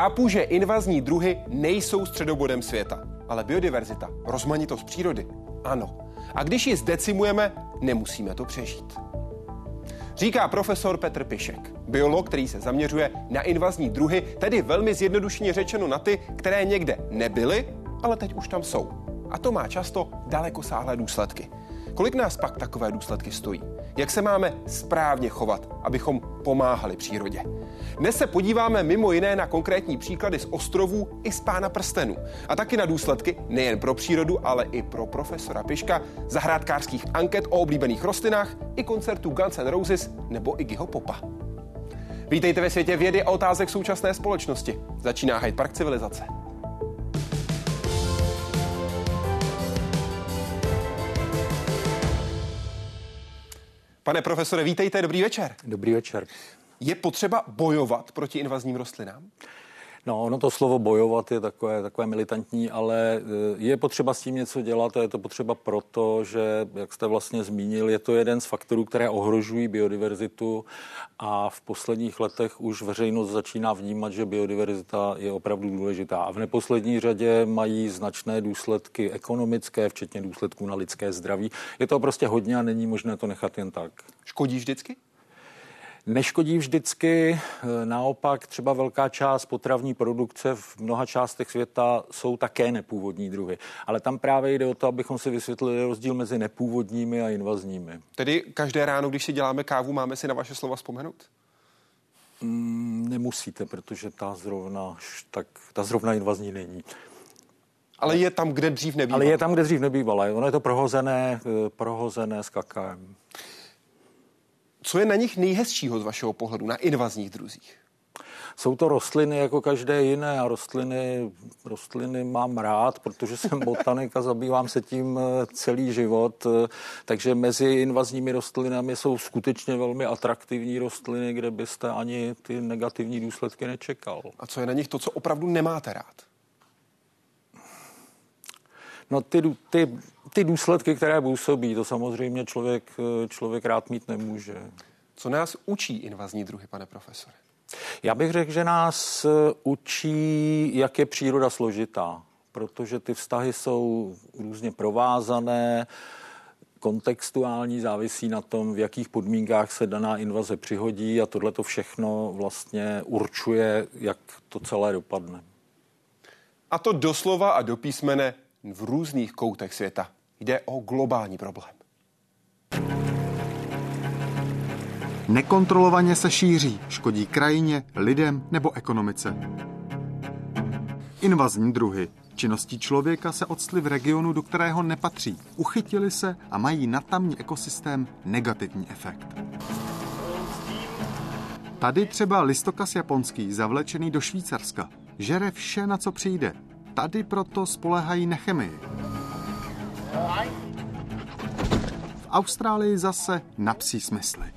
Chápu, že invazní druhy nejsou středobodem světa, ale biodiverzita, rozmanitost přírody, ano. A když ji zdecimujeme, nemusíme to přežít. Říká profesor Petr Pišek, biolog, který se zaměřuje na invazní druhy, tedy velmi zjednodušeně řečeno na ty, které někde nebyly, ale teď už tam jsou. A to má často dalekosáhlé důsledky. Kolik nás pak takové důsledky stojí? Jak se máme správně chovat, abychom pomáhali přírodě? Dnes se podíváme mimo jiné na konkrétní příklady z ostrovů i z pána prstenů. A taky na důsledky nejen pro přírodu, ale i pro profesora Piška, zahrádkářských anket o oblíbených rostlinách i koncertů Guns N' Roses nebo Iggyho Popa. Vítejte ve světě vědy a otázek současné společnosti. Začíná Hyde Park civilizace. Pane profesore, vítejte, dobrý večer. Dobrý večer. Je potřeba bojovat proti invazním rostlinám? No, ono to slovo bojovat je takové, takové militantní, ale e, je potřeba s tím něco dělat a je to potřeba proto, že, jak jste vlastně zmínil, je to jeden z faktorů, které ohrožují biodiverzitu a v posledních letech už veřejnost začíná vnímat, že biodiverzita je opravdu důležitá. A v neposlední řadě mají značné důsledky ekonomické, včetně důsledků na lidské zdraví. Je to prostě hodně a není možné to nechat jen tak. Škodí vždycky? Neškodí vždycky, eh, naopak třeba velká část potravní produkce v mnoha částech světa jsou také nepůvodní druhy. Ale tam právě jde o to, abychom si vysvětlili rozdíl mezi nepůvodními a invazními. Tedy každé ráno, když si děláme kávu, máme si na vaše slova vzpomenout? Mm, nemusíte, protože ta zrovna, tak, ta zrovna invazní není. Ale je tam, kde dřív nebývala. Ale je tam, kde dřív nebývala. Ono je to prohozené, eh, prohozené s kakaem. Co je na nich nejhezčího z vašeho pohledu, na invazních druzích? Jsou to rostliny jako každé jiné a rostliny, rostliny mám rád, protože jsem botanik a zabývám se tím eh, celý život. Eh, takže mezi invazními rostlinami jsou skutečně velmi atraktivní rostliny, kde byste ani ty negativní důsledky nečekal. A co je na nich to, co opravdu nemáte rád? No ty, ty, ty důsledky, které působí, to samozřejmě člověk, člověk rád mít nemůže. Co nás učí invazní druhy, pane profesore? Já bych řekl, že nás učí, jak je příroda složitá, protože ty vztahy jsou různě provázané, kontextuální, závisí na tom, v jakých podmínkách se daná invaze přihodí a tohle to všechno vlastně určuje, jak to celé dopadne. A to doslova a do písmene v různých koutech světa. Jde o globální problém. Nekontrolovaně se šíří, škodí krajině, lidem nebo ekonomice. Invazní druhy činností člověka se odstly v regionu, do kterého nepatří. Uchytili se a mají na tamní ekosystém negativní efekt. Tady třeba listokas japonský, zavlečený do Švýcarska, žere vše, na co přijde, Tady proto spolehají na chemii. V Austrálii zase na psí smysly.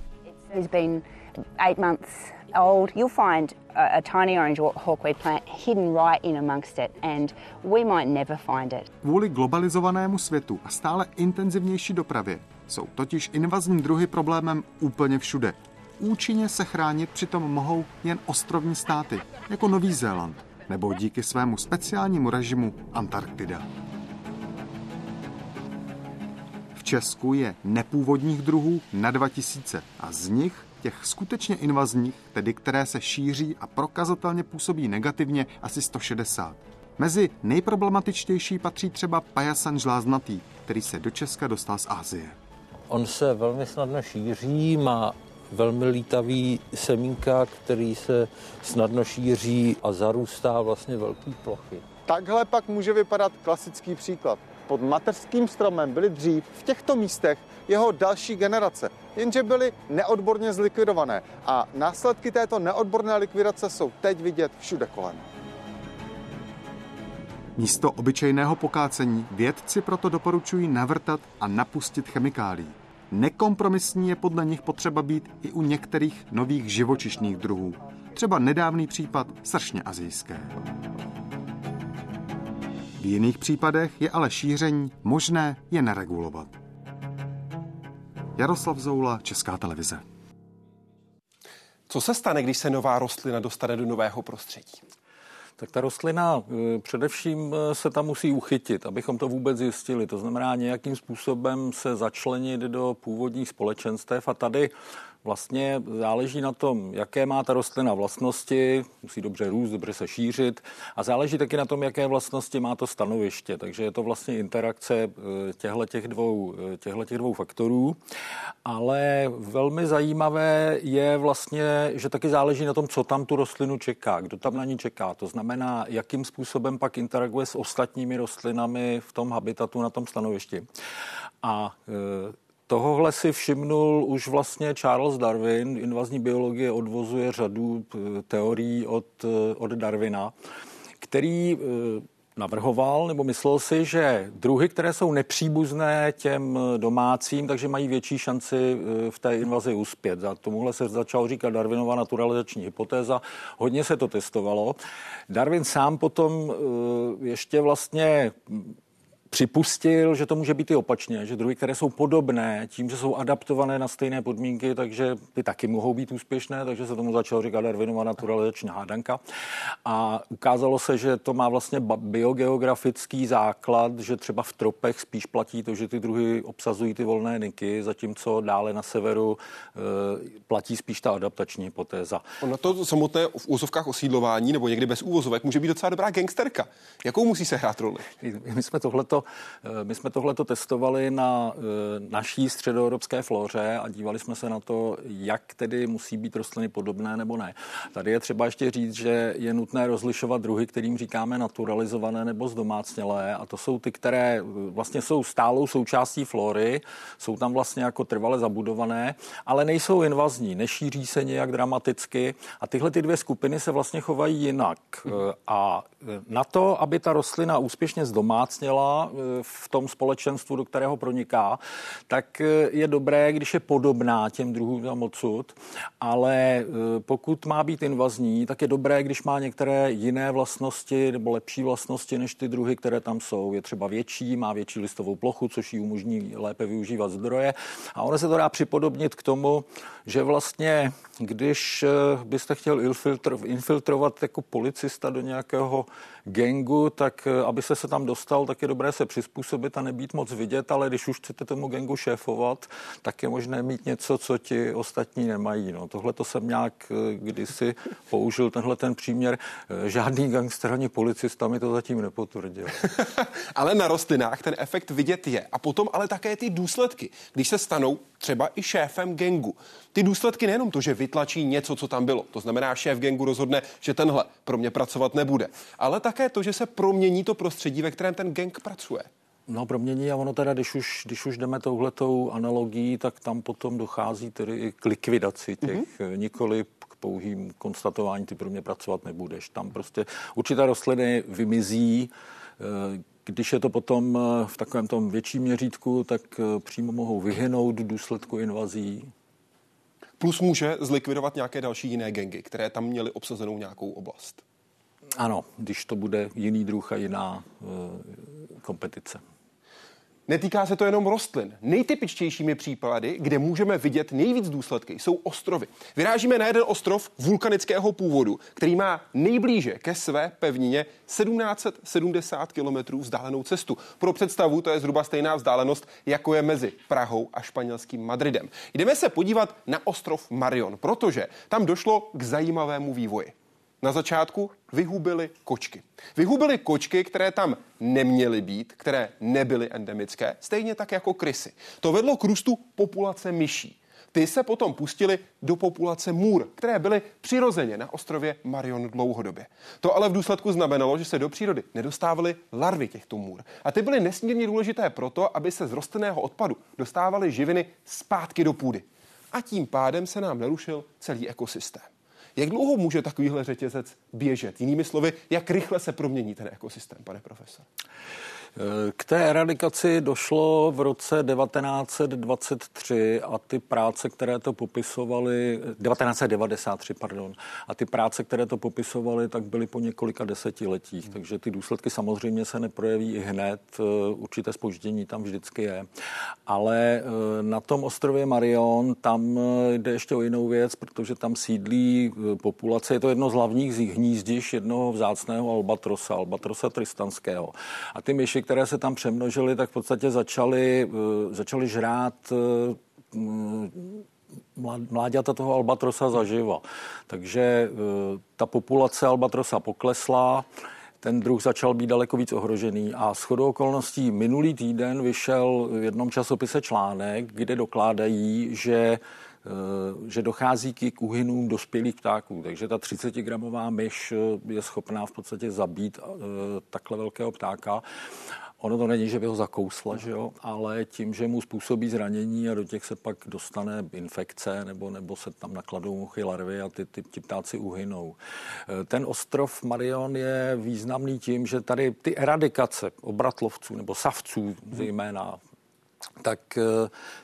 old, you'll find a, a, tiny orange hawkweed plant hidden right in amongst it, and we might never find it. Kvůli globalizovanému světu a stále intenzivnější dopravě jsou totiž invazní druhy problémem úplně všude. Účinně se chránit přitom mohou jen ostrovní státy, jako Nový Zéland, nebo díky svému speciálnímu režimu Antarktida. V Česku je nepůvodních druhů na 2000 a z nich těch skutečně invazních, tedy které se šíří a prokazatelně působí negativně, asi 160. Mezi nejproblematičtější patří třeba pajasan žláznatý, který se do Česka dostal z Asie. On se velmi snadno šíří, má velmi lítavý semínka, který se snadno šíří a zarůstá vlastně velký plochy. Takhle pak může vypadat klasický příklad. Pod mateřským stromem byly dřív v těchto místech jeho další generace, jenže byly neodborně zlikvidované a následky této neodborné likvidace jsou teď vidět všude kolem. Místo obyčejného pokácení vědci proto doporučují navrtat a napustit chemikálii. Nekompromisní je podle nich potřeba být i u některých nových živočišných druhů. Třeba nedávný případ sršně azijské. V jiných případech je ale šíření možné je neregulovat. Jaroslav Zoula, Česká televize. Co se stane, když se nová rostlina dostane do nového prostředí? Tak ta rostlina eh, především eh, se tam musí uchytit, abychom to vůbec zjistili. To znamená nějakým způsobem se začlenit do původních společenstev a tady Vlastně záleží na tom, jaké má ta rostlina vlastnosti, musí dobře růst, dobře se šířit a záleží taky na tom, jaké vlastnosti má to stanoviště. Takže je to vlastně interakce eh, těchto těch dvou, eh, těch dvou faktorů. Ale velmi zajímavé je vlastně, že taky záleží na tom, co tam tu rostlinu čeká, kdo tam na ní čeká. To znamená, jakým způsobem pak interaguje s ostatními rostlinami v tom habitatu na tom stanovišti. A eh, Tohohle si všimnul už vlastně Charles Darwin. Invazní biologie odvozuje řadu eh, teorií od, eh, od Darwina, který eh, navrhoval nebo myslel si, že druhy, které jsou nepříbuzné těm domácím, takže mají větší šanci v té invazi uspět. Za tomuhle se začal říkat Darwinova naturalizační hypotéza. Hodně se to testovalo. Darwin sám potom ještě vlastně připustil, že to může být i opačně, že druhy, které jsou podobné, tím, že jsou adaptované na stejné podmínky, takže ty taky mohou být úspěšné, takže se tomu začal říkat Darwinova naturalizační hádanka. A ukázalo se, že to má vlastně biogeografický základ, že třeba v tropech spíš platí to, že ty druhy obsazují ty volné niky, zatímco dále na severu e, platí spíš ta adaptační hypotéza. Na to samotné v úzovkách osídlování nebo někdy bez úvozovek může být docela dobrá gangsterka. Jakou musí se hrát roli? My jsme tohleto Eh, my jsme tohleto testovali na eh, naší středoevropské floře a dívali jsme se na to, jak tedy musí být rostliny podobné nebo ne. Tady je třeba ještě říct, že je nutné rozlišovat druhy, kterým říkáme naturalizované nebo zdomácnělé a to jsou ty, které eh, vlastně jsou stálou součástí flory, jsou tam vlastně jako trvale zabudované, ale nejsou invazní, nešíří se nějak dramaticky a tyhle ty dvě skupiny se vlastně chovají jinak. A na to, aby ta rostlina úspěšně zdomácněla, v tom společenstvu, do kterého proniká, tak eh, je dobré, když je podobná těm druhům tam odsud, ale eh, pokud má být invazní, tak je dobré, když má některé jiné vlastnosti nebo lepší vlastnosti než ty druhy, které tam jsou. Je třeba větší, má větší listovou plochu, což ji umožní lépe využívat zdroje. A ono se to dá připodobnit k tomu, že vlastně, když eh, byste chtěl infiltrovat jako policista do nějakého gengu, tak aby se se tam dostal, tak je dobré se přizpůsobit a nebýt moc vidět, ale když už chcete tomu gengu šéfovat, tak je možné mít něco, co ti ostatní nemají. No, tohle to jsem nějak eh, kdysi použil, tenhle ten příměr. Eh, žádný gangster ani policista mi to zatím nepotvrdil. ale na rostlinách ten efekt vidět je. A potom ale také ty důsledky, když se stanou třeba i šéfem gengu. Ty důsledky nejenom to, že vytlačí něco, co tam bylo, to znamená, šéf gengu rozhodne, že tenhle pro mě pracovat nebude, ale také to, že se promění to prostředí, ve kterém ten gang pracuje. No promění a ono teda, když už, když už jdeme touhletou analogií, tak tam potom dochází tedy i k likvidaci těch, mm-hmm. nikoli k pouhým konstatování, ty pro mě pracovat nebudeš. Tam prostě určité rostliny vymizí, eh, když je to potom eh, v takovém tom větším měřítku, tak přímo mohou vyhynout v důsledku invazí. Plus může zlikvidovat nějaké další jiné gengy, které tam měly obsazenou nějakou oblast. Ano, když to bude jiný druh a jiná e, kompetice. Netýká se to jenom rostlin. Nejtypičtějšími případy, kde můžeme vidět nejvíc důsledky, jsou ostrovy. Vyrážíme na jeden ostrov vulkanického původu, který má nejblíže ke své pevnině 1770 km vzdálenou cestu. Pro představu to je zhruba stejná vzdálenost, jako je mezi Prahou a španělským Madridem. Jdeme se podívat na ostrov Marion, protože tam došlo k zajímavému vývoji na začátku vyhubili kočky. Vyhubili kočky, které tam neměly být, které nebyly endemické, stejně tak jako krysy. To vedlo k růstu populace myší. Ty se potom pustili do populace můr, které byly přirozeně na ostrově Marion dlouhodobě. To ale v důsledku znamenalo, že se do přírody nedostávaly larvy těchto můr. A ty byly nesmírně důležité proto, aby se z rostlinného odpadu dostávaly živiny zpátky do půdy. A tím pádem se nám narušil celý ekosystém. Jak dlouho může takovýhle řetězec běžet? Jinými slovy, jak rychle se promění ten ekosystém, pane profesor? K té eradikaci došlo v roce 1923 a ty práce, které to popisovaly, 1993, pardon, a ty práce, které to popisovaly, tak byly po několika desetiletích, takže ty důsledky samozřejmě se neprojeví i hned, určité spoždění tam vždycky je. Ale na tom ostrově Marion, tam jde ještě o jinou věc, protože tam sídlí populace, je to jedno z hlavních hnízdiš jednoho vzácného albatrosa, albatrosa tristanského. A ty myši, které se tam přemnožily, tak v podstatě začaly, eh, začaly žrát eh, mláďata toho albatrosa zaživa. Takže eh, ta populace albatrosa poklesla, ten druh začal být daleko víc ohrožený a shodou okolností minulý týden vyšel v jednom časopise článek, kde dokládají, že že dochází k úhynům dospělých ptáků. Takže ta 30-gramová myš eh, je schopná v podstatě zabít eh, takhle velkého ptáka. Ono to není, že by ho zakousla, že jo? ale tím, že mu způsobí zranění a do těch se pak dostane infekce nebo, nebo se tam nakladou muchy, larvy a ty, ty, ty ptáci uhynou. Ten ostrov Marion je významný tím, že tady ty eradikace obratlovců nebo savců zejména, tak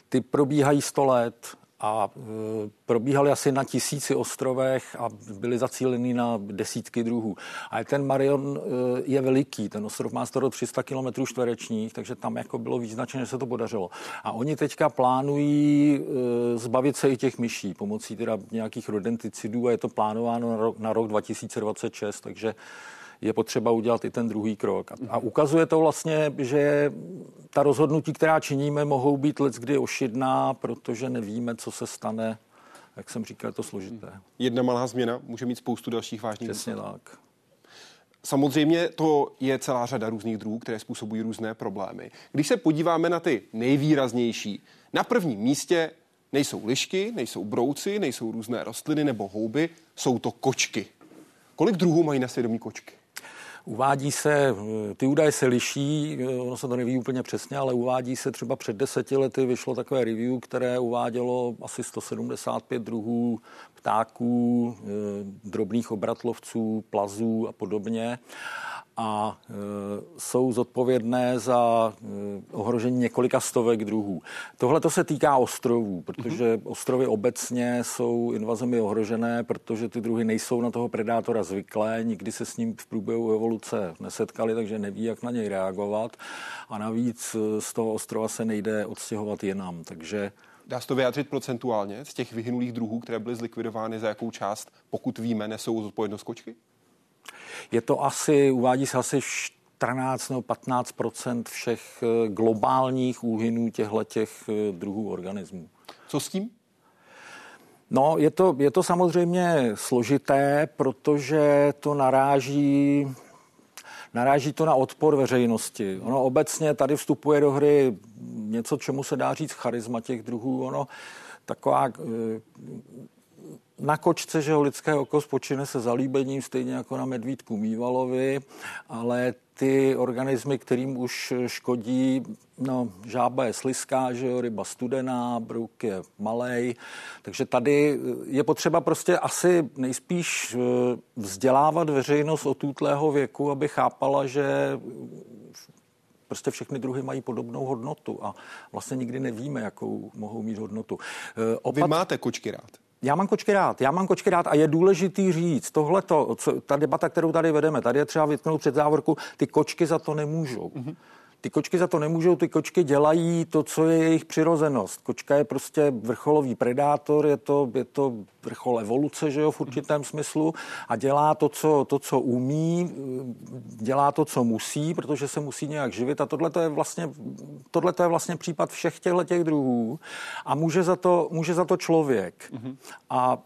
ty probíhají 100 let a e, probíhaly asi na tisíci ostrovech a byly zacíleny na desítky druhů. A ten Marion e, je veliký, ten ostrov má skoro 300 km čtverečních, takže tam jako bylo význačné, že se to podařilo. A oni teďka plánují e, zbavit se i těch myší pomocí teda nějakých rodenticidů a je to plánováno na rok, na rok 2026, takže je potřeba udělat i ten druhý krok. A ukazuje to vlastně, že ta rozhodnutí, která činíme, mohou být kdy ošidná, protože nevíme, co se stane. Jak jsem říkal, je to složité. Jedna malá změna může mít spoustu dalších vážných Přesně tak. Samozřejmě to je celá řada různých druhů, které způsobují různé problémy. Když se podíváme na ty nejvýraznější, na prvním místě nejsou lišky, nejsou brouci, nejsou různé rostliny nebo houby, jsou to kočky. Kolik druhů mají na svědomí kočky? Uvádí se, ty údaje se liší, ono se to neví úplně přesně, ale uvádí se třeba před deseti lety vyšlo takové review, které uvádělo asi 175 druhů ptáků, eh, drobných obratlovců, plazů a podobně a e, jsou zodpovědné za e, ohrožení několika stovek druhů. Tohle to se týká ostrovů, protože mm-hmm. ostrovy obecně jsou invazemi ohrožené, protože ty druhy nejsou na toho predátora zvyklé, nikdy se s ním v průběhu evoluce nesetkali, takže neví, jak na něj reagovat. A navíc z toho ostrova se nejde odstěhovat jinam, takže Dá se to vyjádřit procentuálně z těch vyhynulých druhů, které byly zlikvidovány, za jakou část, pokud víme, nesou zodpovědnost kočky? Je to asi, uvádí se asi 14 nebo 15% všech eh, globálních úhynů těchto těch eh, druhů organismů. Co s tím? No, je to, je to samozřejmě složité, protože to naráží naráží to na odpor veřejnosti. Ono obecně tady vstupuje do hry něco, čemu se dá říct charisma těch druhů. Ono taková eh, na kočce, že ho lidské oko spočine se zalíbením, stejně jako na medvídku mývalovi, ale ty organismy, kterým už škodí, no, žába je sliská, že jo, ryba studená, brouk je malej, takže tady je potřeba prostě asi nejspíš eh, vzdělávat veřejnost od útlého věku, aby chápala, že prostě všechny druhy mají podobnou hodnotu a vlastně nikdy nevíme, jakou mohou mít hodnotu. Opat... Vy máte kočky rád? Já mám kočky rád, já mám kočky rád a je důležitý říct, tohle ta debata, kterou tady vedeme, tady je třeba vytknout před závorku, ty kočky za to nemůžou. Mm-hmm. Ty kočky za to nemůžou, ty kočky dělají to, co je jejich přirozenost. Kočka je prostě vrcholový predátor, je to, je to vrchol evoluce, že jo, v určitém smyslu a dělá to co, to, co umí, dělá to, co musí, protože se musí nějak živit a tohle je vlastně, tohle je vlastně případ všech těchto těch druhů a může za to, může za to člověk. Mm-hmm. A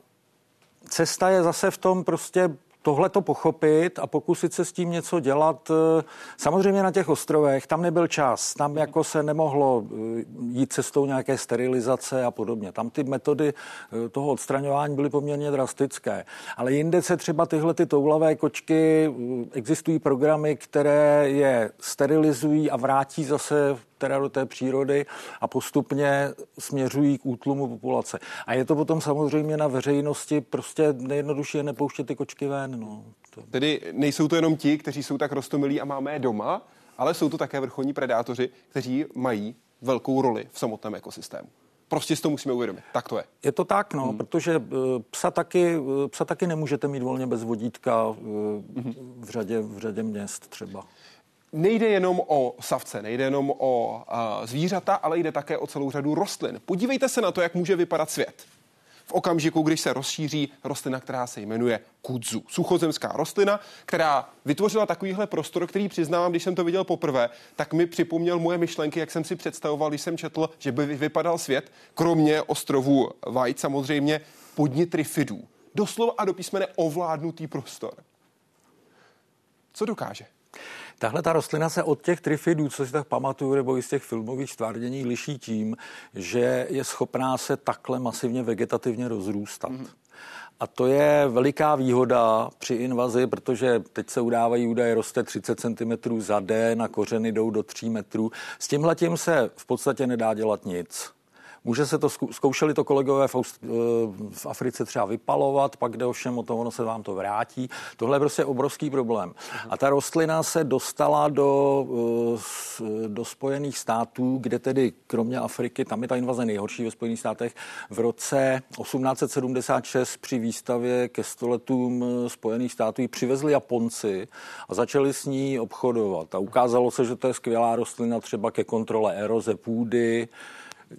cesta je zase v tom prostě tohle to pochopit a pokusit se s tím něco dělat. Eh, samozřejmě na těch ostrovech, tam nebyl čas, tam jako se nemohlo eh, jít cestou nějaké sterilizace a podobně. Tam ty metody eh, toho odstraňování byly poměrně drastické. Ale jinde se třeba tyhle ty toulavé kočky, existují programy, které je sterilizují a vrátí zase teda do té přírody a postupně směřují k útlumu populace. A je to potom samozřejmě na veřejnosti prostě nejjednodušší nepouštět ty kočky ven. No. Tedy nejsou to jenom ti, kteří jsou tak rostomilí a máme je doma, ale jsou to také vrcholní predátoři, kteří mají velkou roli v samotném ekosystému. Prostě si to musíme uvědomit. Tak to je. Je to tak, no, hmm. protože uh, psa taky, uh, psa taky nemůžete mít volně bez vodítka uh, hmm. v, řadě, v řadě měst třeba. Nejde jenom o savce, nejde jenom o uh, zvířata, ale jde také o celou řadu rostlin. Podívejte se na to, jak může vypadat svět v okamžiku, když se rozšíří rostlina, která se jmenuje kudzu. Suchozemská rostlina, která vytvořila takovýhle prostor, který přiznávám, když jsem to viděl poprvé, tak mi připomněl moje myšlenky, jak jsem si představoval, když jsem četl, že by vypadal svět, kromě ostrovu Vajt samozřejmě podni trifidů. Doslova a do písmene ovládnutý prostor. Co dokáže? Tahle ta rostlina se od těch trifidů, co si tak pamatuju, nebo i z těch filmových stvárnění, liší tím, že je schopná se takhle masivně vegetativně rozrůstat. Mm-hmm. A to je veliká výhoda při invazi, protože teď se udávají údaje, roste 30 cm za den a kořeny jdou do 3 metrů. S tímhletím se v podstatě nedá dělat nic. Může se to, zkoušeli to kolegové v, eh, v Africe třeba vypalovat, pak jde ovšem o to, ono se vám to vrátí. Tohle je prostě obrovský problém. A ta rostlina se dostala do, eh, do Spojených států, kde tedy kromě Afriky, tam je ta invaze nejhorší ve Spojených státech, v roce 1876 při výstavě ke stoletům eh, Spojených států ji přivezli Japonci a začali s ní obchodovat. A ukázalo se, že to je skvělá rostlina třeba ke kontrole eroze půdy,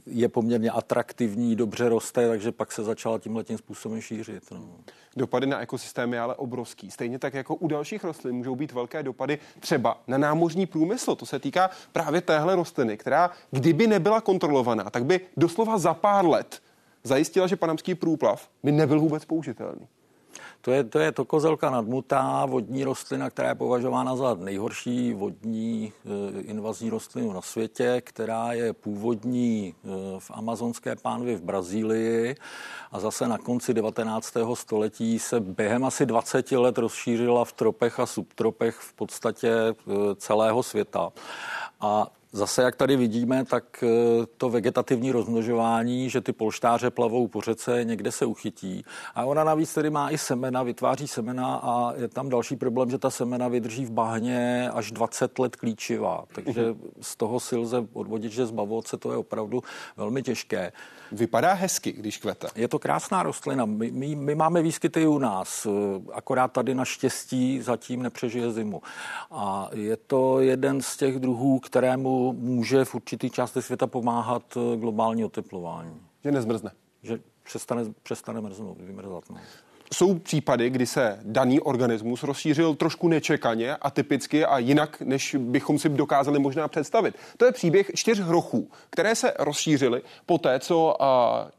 je poměrně atraktivní, dobře roste, takže pak se začala tímhle tím způsobem šířit. No. Dopady na ekosystém je ale obrovský. Stejně tak jako u dalších rostlin můžou být velké dopady třeba na námořní průmysl. To se týká právě téhle rostliny, která kdyby nebyla kontrolovaná, tak by doslova za pár let zajistila, že panamský průplav by nebyl vůbec použitelný. To je, to je to kozelka nadmutá, vodní rostlina, která je považována za nejhorší vodní e, invazní rostlinu na světě, která je původní e, v amazonské pánvi v Brazílii a zase na konci 19. století se během asi 20 let rozšířila v tropech a subtropech v podstatě e, celého světa. A Zase, jak tady vidíme, tak eh, to vegetativní rozmnožování, že ty polštáře plavou po řece, někde se uchytí. A ona navíc tedy má i semena, vytváří semena a je tam další problém, že ta semena vydrží v bahně až 20 let klíčivá. Takže z toho si lze odvodit, že zbavovat se to je opravdu velmi těžké. Vypadá hezky, když kvete. Je to krásná rostlina. My, my, my máme výskyty u nás, akorát tady naštěstí zatím nepřežije zimu. A je to jeden z těch druhů, kterému může v určitý části světa pomáhat globální oteplování. Že nezmrzne. Že přestane, přestane mrznout, vymrzat. No jsou případy, kdy se daný organismus rozšířil trošku nečekaně a typicky a jinak, než bychom si dokázali možná představit. To je příběh čtyř hrochů, které se rozšířily po té, co a,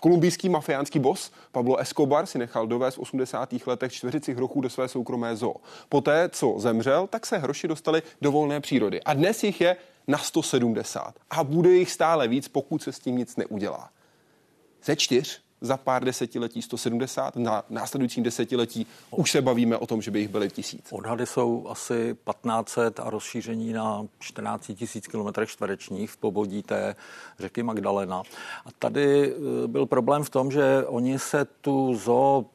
Kolumbijský mafiánský bos Pablo Escobar si nechal dovést v 80. letech čtveřici hrochů do své soukromé zoo. Poté, co zemřel, tak se hroši dostali do volné přírody. A dnes jich je na 170. A bude jich stále víc, pokud se s tím nic neudělá. Ze čtyř za pár desetiletí 170, na následujícím desetiletí už se bavíme o tom, že by jich byly tisíc. Odhady jsou asi 1500 a rozšíření na 14 tisíc km čtverečních v pobodí té řeky Magdalena. A tady eh, byl problém v tom, že oni se tu zoo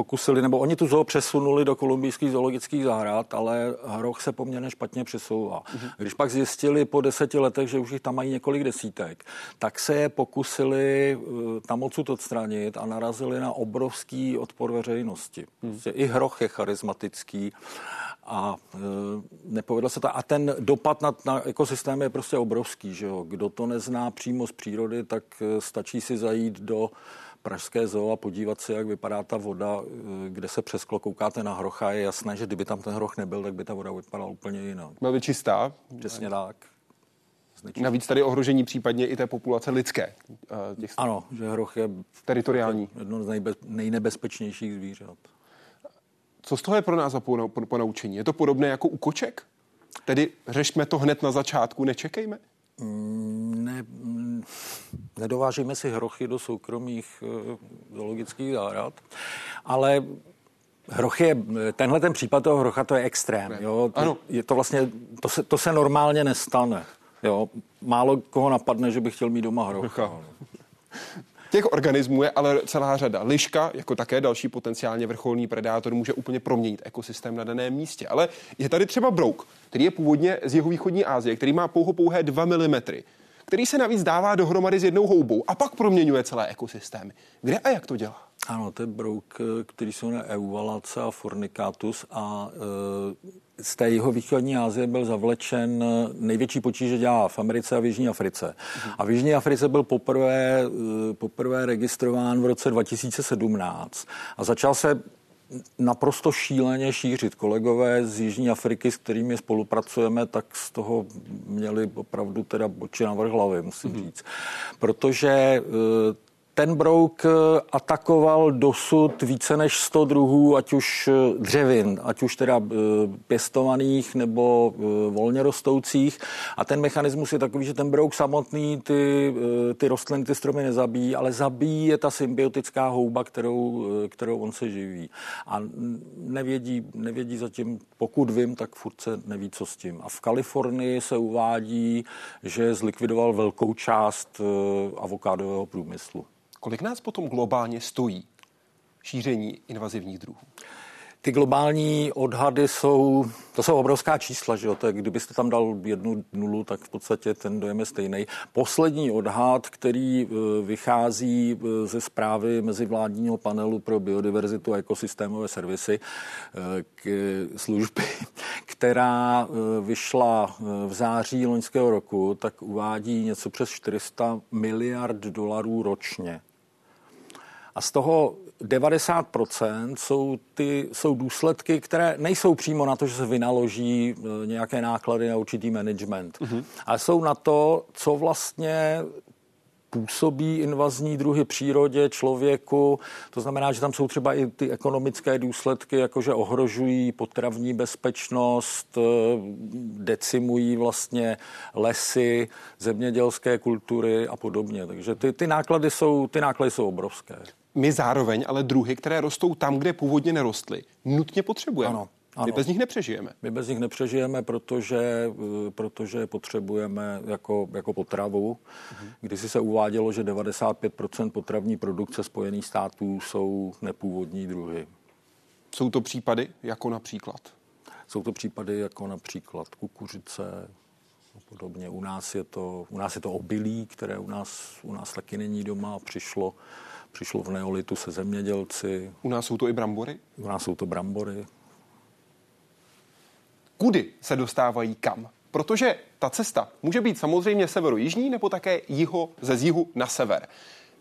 pokusili, nebo oni tu zoo přesunuli do kolumbijských zoologických zahrad, ale hroch se poměrně špatně přesouvá. Mm-hmm. Když pak zjistili po deseti letech, že už jich tam mají několik desítek, tak se je pokusili eh, tam odsud odstranit a narazili na obrovský odpor veřejnosti. Mm-hmm. I hroch je charismatický a e, nepovedlo se to. A ten dopad na, na ekosystém je prostě obrovský. Že jo? Kdo to nezná přímo z přírody, tak e, stačí si zajít do Pražské zoo a podívat se, jak vypadá ta voda, eh, kde se přes sklo koukáte na hrocha. Je jasné, že kdyby tam ten hroch nebyl, tak by ta voda vypadala úplně jinak. Byla by čistá. Přesně tak. Znečistá. Navíc tady ohrožení případně i té populace lidské. Eh, těch ano, že hroch je teritoriální. Jedno z nejbe, nejnebezpečnějších zvířat. Co z toho je pro nás za ponaučení? Je to podobné jako u koček? Tedy řešme to hned na začátku, nečekejme? Mm, ne, mm, nedovážíme si hrochy do soukromých uh, zoologických zahrad, ale Hroch je, tenhle ten případ toho hrocha, to je extrém. Jo? To, ano. Je to vlastně, to se, to se normálně nestane. Jo? Málo koho napadne, že by chtěl mít doma hrocha. Těch organismů je ale celá řada. Liška, jako také další potenciálně vrcholný predátor, může úplně proměnit ekosystém na daném místě. Ale je tady třeba brouk, který je původně z jeho východní Asie, který má pouho pouhé 2 mm který se navíc dává dohromady s jednou houbou a pak proměňuje celé ekosystémy. Kde a jak to dělá? Ano, to je brouk, který se jmenuje Euvalace a fornicatus a e, z té jeho východní Asie byl zavlečen největší potíže dělá v Americe a v Jižní Africe. A v Jižní Africe byl poprvé, poprvé registrován v roce 2017 a začal se naprosto šíleně šířit. Kolegové z Jižní Afriky, s kterými spolupracujeme, tak z toho měli opravdu teda boči na vrch hlavy, musím mm-hmm. říct. Protože e, ten brouk eh, atakoval dosud více než 100 druhů, ať už eh, dřevin, ať už teda eh, pěstovaných nebo volně rostoucích. A ten mechanismus je takový, že ten brouk samotný ty, ty rostliny, ty stromy nezabíjí, ale zabíjí je ta symbiotická houba, kterou, kterou on se živí. A nevědí, nevědí zatím, pokud vím, tak furt se neví, co s tím. A v Kalifornii se uvádí, že zlikvidoval velkou část avokádového průmyslu. Kolik nás potom globálně stojí šíření invazivních druhů? Ty globální odhady jsou, to jsou obrovská čísla, že jo? Je, kdybyste tam dal jednu nulu, tak v podstatě ten dojem je stejný. Poslední odhad, který e, vychází e, ze zprávy mezivládního panelu pro biodiverzitu a ekosystémové servisy e, k služby, která vyšla v září loňského roku, tak uvádí něco přes 400 miliard dolarů ročně a z toho 90% jsou, ty, jsou důsledky, které nejsou přímo na to, že se vynaloží e, nějaké náklady na určitý management, mm-hmm. ale jsou na to, co vlastně působí invazní druhy přírodě, člověku. To znamená, že tam jsou třeba i ty ekonomické důsledky, jakože ohrožují potravní bezpečnost, e, decimují vlastně lesy, zemědělské kultury a podobně. Takže ty, ty, náklady, jsou, ty náklady jsou obrovské my zároveň ale druhy, které rostou tam, kde původně nerostly, nutně potřebujeme. Ano. Ano. My bez nich nepřežijeme. My bez nich nepřežijeme, protože, eh, protože potřebujeme jako, jako potravu. Mhm. Když se uvádělo, že 95% potravní produkce Spojených států jsou nepůvodní druhy. Jsou to případy jako například? Jsou to případy jako například kukuřice a podobně. U nás je to, u nás je to obilí, které u nás, u nás taky není doma. Přišlo Přišlo v neolitu se zemědělci. U nás jsou to i brambory? U nás jsou to brambory. Kudy se dostávají kam? Protože ta cesta může být samozřejmě severo-jižní nebo také jiho ze jihu na sever.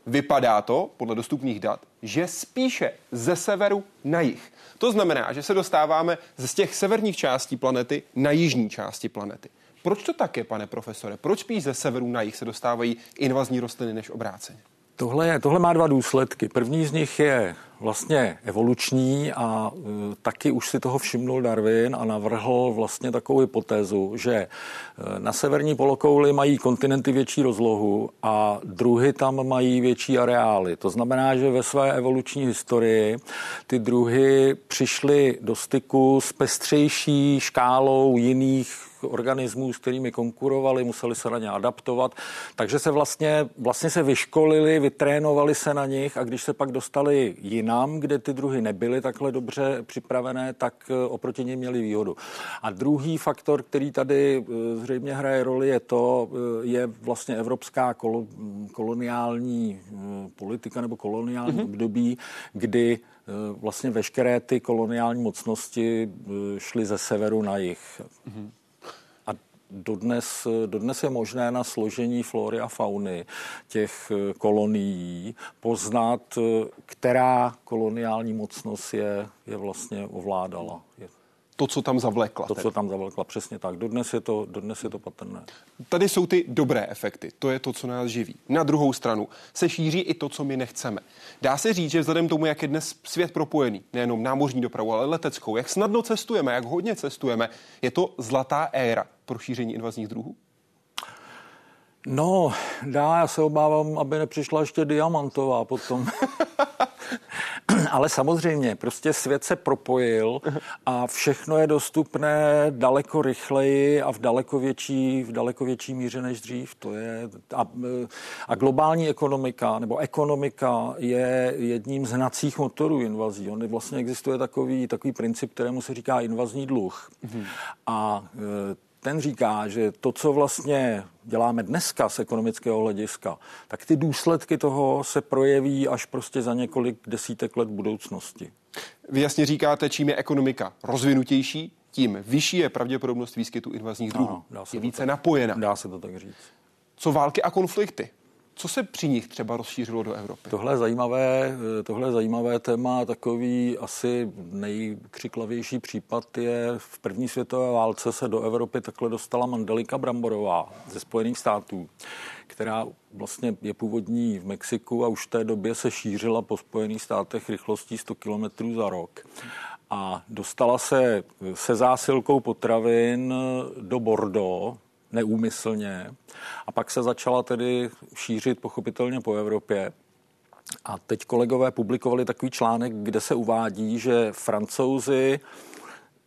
Vypadá to, podle dostupných dat, že spíše ze severu na jih. To znamená, že se dostáváme z těch severních částí planety na jižní části planety. Proč to tak je, pane profesore? Proč spíš ze severu na jih se dostávají invazní rostliny než obráceně? Tohle, je, tohle má dva důsledky. První z nich je vlastně evoluční a uh, taky už si toho všimnul Darwin a navrhl vlastně takovou hypotézu, že uh, na severní polokouli mají kontinenty větší rozlohu a druhy tam mají větší areály. To znamená, že ve své evoluční historii ty druhy přišly do styku s pestřejší škálou jiných organismů, s kterými konkurovali, museli se na ně adaptovat, takže se vlastně, vlastně se vyškolili, vytrénovali se na nich a když se pak dostali jinam, kde ty druhy nebyly takhle dobře připravené, tak eh, oproti nim měli výhodu. A druhý faktor, který tady eh, zřejmě hraje roli, je to, eh, je vlastně evropská koloniální politika nebo koloniální mm-hmm. období, kdy vlastně veškeré ty koloniální mocnosti šly ze severu na jih. Mm-hmm dodnes, dodnes je možné na složení flory a fauny těch eh, kolonií poznat, eh, která koloniální mocnost je, je vlastně ovládala. Je to, co tam zavlekla. To, tedy. co tam zavlekla, přesně tak. Dodnes je, to, dodnes je to patrné. Tady jsou ty dobré efekty. To je to, co nás živí. Na druhou stranu se šíří i to, co my nechceme. Dá se říct, že vzhledem tomu, jak je dnes svět propojený, nejenom námořní dopravu, ale leteckou, jak snadno cestujeme, jak hodně cestujeme, je to zlatá éra pro šíření invazních druhů? No, dá, já se obávám, aby nepřišla ještě diamantová potom. Ale samozřejmě, prostě svět se propojil a všechno je dostupné daleko rychleji a v daleko větší, v daleko větší míře než dřív. To je, a, a globální ekonomika nebo ekonomika je jedním z hnacích motorů invazí. On vlastně existuje takový, takový princip, kterému se říká invazní dluh. Mm-hmm. A e, ten říká, že to, co vlastně děláme dneska z ekonomického hlediska, tak ty důsledky toho se projeví až prostě za několik desítek let budoucnosti. Vy jasně říkáte, čím je ekonomika rozvinutější, tím vyšší je pravděpodobnost výskytu invazních druhů. Ano, je více tak, napojena. Dá se to tak říct. Co války a konflikty? Co se při nich třeba rozšířilo do Evropy? Tohle je zajímavé, tohle je zajímavé téma. Takový asi nejkřiklavější případ je v první světové válce se do Evropy takhle dostala Mandelika Bramborová ze Spojených států, která vlastně je původní v Mexiku a už v té době se šířila po Spojených státech rychlostí 100 km za rok a dostala se se zásilkou potravin do Bordeaux, neúmyslně. A pak se začala tedy šířit pochopitelně po Evropě. A teď kolegové publikovali takový článek, kde se uvádí, že francouzi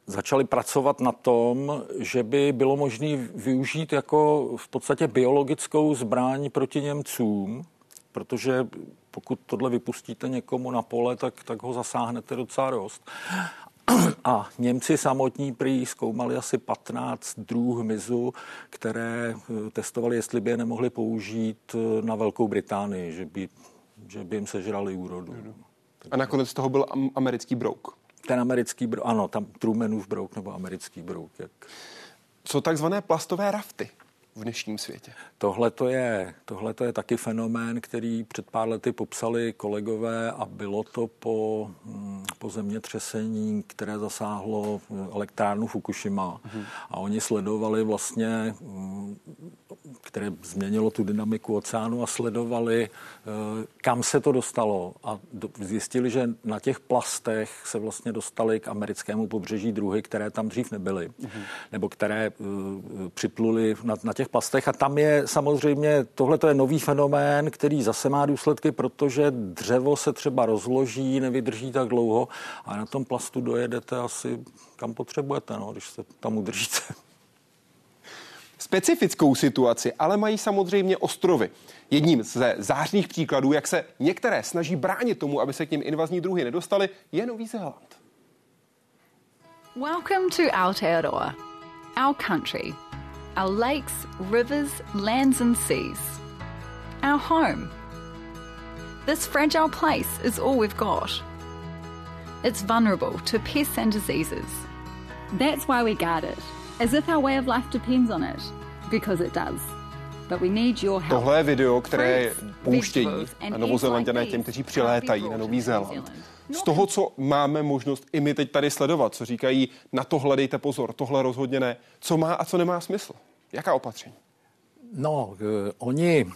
začali pracovat na tom, že by bylo možné využít jako v podstatě biologickou zbraň proti Němcům, protože pokud tohle vypustíte někomu na pole, tak, tak ho zasáhnete docela dost. A Němci samotní prý zkoumali asi 15 druh hmyzu, které eh, testovali, jestli by je nemohli použít eh, na Velkou Británii, že by, že by jim sežrali úrodu. A nakonec z toho byl americký brouk. Ten americký brouk, ano, tam Trumanův brouk nebo americký brouk. Jak... Co takzvané plastové rafty? V dnešním světě. Tohle to je, tohle to je taky fenomén, který před pár lety popsali kolegové a bylo to po, hm, po zemětřesení, které zasáhlo elektrárnu Fukushima. Uh-huh. A oni sledovali vlastně, hm, které změnilo tu dynamiku oceánu a sledovali, eh, kam se to dostalo. A zjistili, že na těch plastech se vlastně dostali k americkému pobřeží druhy, které tam dřív nebyly. Uh-huh. Nebo které uh, připluly na, na těch plastech a tam je samozřejmě, tohle je nový fenomén, který zase má důsledky, protože dřevo se třeba rozloží, nevydrží tak dlouho a na tom plastu dojedete asi kam potřebujete, no, když se tam udržíte. Specifickou situaci ale mají samozřejmě ostrovy. Jedním ze zářných příkladů, jak se některé snaží bránit tomu, aby se k ním invazní druhy nedostali, je Nový Zéland. Welcome to Aotearoa, our country, our lakes, rivers, lands, and seas. Our home. This fragile place is all we've got. It's vulnerable to pests and diseases. That's why we guard it, as if our way of life depends on it, because it does. But we need your help. Tohle je video, které pouštějí na Novozelanděné těm, kteří přilétají na Nový Zéland. Z toho, co máme možnost i my teď tady sledovat, co říkají, na to hledejte pozor, tohle rozhodně ne. Co má a co nemá smysl? Jaká opatření? No, uh, oni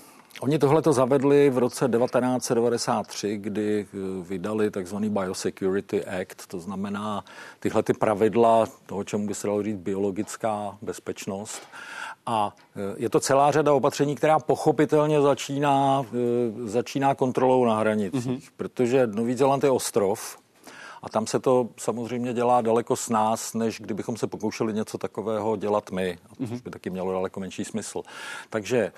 Oni tohle to zavedli v roce 1993, kdy eh, vydali takzvaný Biosecurity Act, to znamená tyhle ty pravidla toho, čemu by se dalo říct biologická bezpečnost. A eh, je to celá řada opatření, která pochopitelně začíná, začíná kontrolou na hranicích, mm-hmm. protože Nový Zéland je ostrov, a tam se to samozřejmě dělá daleko s nás, než kdybychom se pokoušeli něco takového dělat my. A to mm-hmm. by taky mělo daleko menší smysl. Takže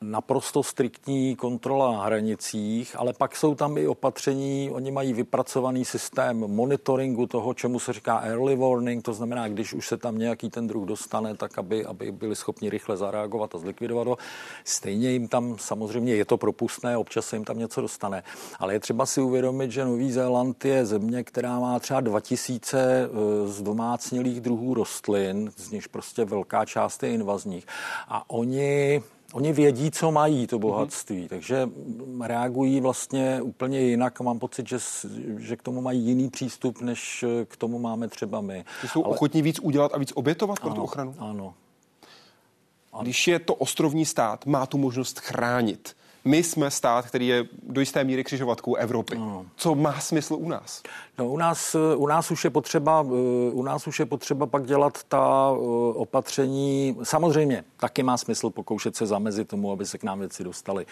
naprosto striktní kontrola na hranicích, ale pak jsou tam i opatření, oni mají vypracovaný systém monitoringu toho, čemu se říká early warning, to znamená, když už se tam nějaký ten druh dostane, tak aby, aby byli schopni rychle zareagovat a zlikvidovat ho. Stejně jim tam samozřejmě je to propustné, občas se jim tam něco dostane. Ale je třeba si uvědomit, že Nový Zéland je země, která má třeba 2000 eh, zdomácnělých druhů rostlin, z nichž prostě velká část je invazních. A oni Oni vědí, co mají, to bohatství, mm-hmm. takže reagují vlastně úplně jinak. Mám pocit, že, že k tomu mají jiný přístup, než k tomu máme třeba my. Ty jsou Ale... ochotní víc udělat a víc obětovat pro ano, tu ochranu? Ano. ano. Když je to ostrovní stát, má tu možnost chránit my jsme stát, který je do jisté míry křižovatkou Evropy. No. Co má smysl u nás? No, u nás, u nás už je potřeba, eh, u nás už je potřeba pak dělat ta eh, opatření. Samozřejmě taky má smysl pokoušet se zamezit tomu, aby se k nám věci dostaly.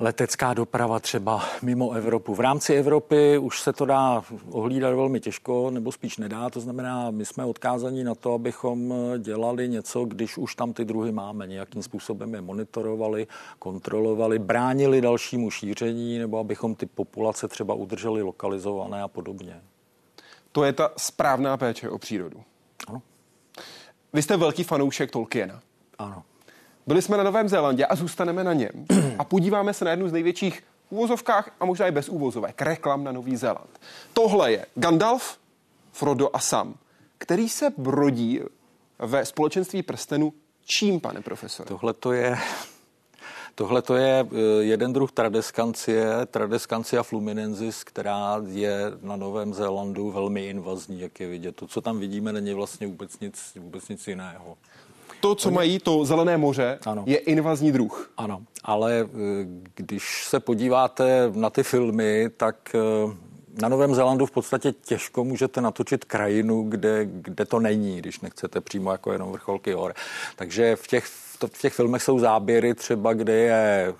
Letecká doprava třeba mimo Evropu. V rámci Evropy už se to dá ohlídat velmi těžko, nebo spíš nedá. To znamená, my jsme odkázaní na to, abychom dělali něco, když už tam ty druhy máme. Nějakým způsobem je monitorovali, kontrolovali, bránili dalšímu šíření, nebo abychom ty populace třeba udrželi lokalizované a podobně. To je ta správná péče o přírodu. Ano. Vy jste velký fanoušek Tolkiena. Ano. Byli jsme na Novém Zélandě a zůstaneme na něm. A podíváme se na jednu z největších úvozovkách a možná i bez úvozovek reklam na Nový Zéland. Tohle je Gandalf, Frodo a Sam, který se brodí ve společenství prstenu čím, pane profesore? Tohle to je Tohle to je eh, jeden druh tradeskancie, Tradescancia fluminensis, která je na Novém Zélandu velmi invazní, jak je vidět. To, co tam vidíme, není vlastně vůbec nic, vůbec nic jiného. To, co mají to zelené moře, ano. je invazní druh. Ano, ale eh, když se podíváte na ty filmy, tak eh, na Novém Zélandu v podstatě těžko můžete natočit krajinu, kde, kde to není, když nechcete přímo jako jenom vrcholky hor. Takže v těch v těch filmech jsou záběry třeba, kde je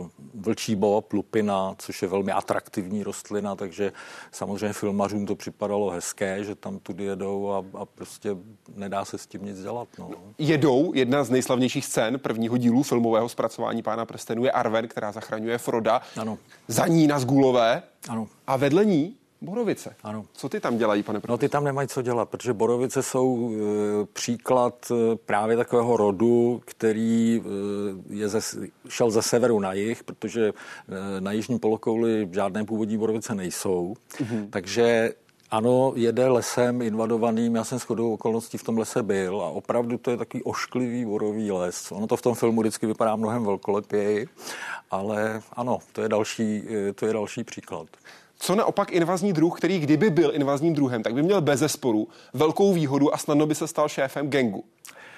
uh, vlčí bob, lupina, což je velmi atraktivní rostlina, takže samozřejmě filmařům to připadalo hezké, že tam tudy jedou a, a prostě nedá se s tím nic dělat. No. Jedou, jedna z nejslavnějších scén prvního dílu filmového zpracování Pána prstenů je Arven, která zachraňuje Froda. Ano. Za ní na Zgulové. Ano. A vedle ní Borovice. Ano. Co ty tam dělají, pane profesor? No ty tam nemají co dělat, protože Borovice jsou e, příklad e, právě takového rodu, který e, je ze, šel ze severu na jih, protože e, na jižní polokouli žádné původní Borovice nejsou. Mm-hmm. Takže ano, jede lesem invadovaným, já jsem shodou okolností v tom lese byl a opravdu to je takový ošklivý borový les. Ono to v tom filmu vždycky vypadá mnohem velkolepěji, ale ano, to je další, e, to je další příklad. Co naopak invazní druh, který kdyby byl invazním druhem, tak by měl bez zesporu velkou výhodu a snadno by se stal šéfem gengu.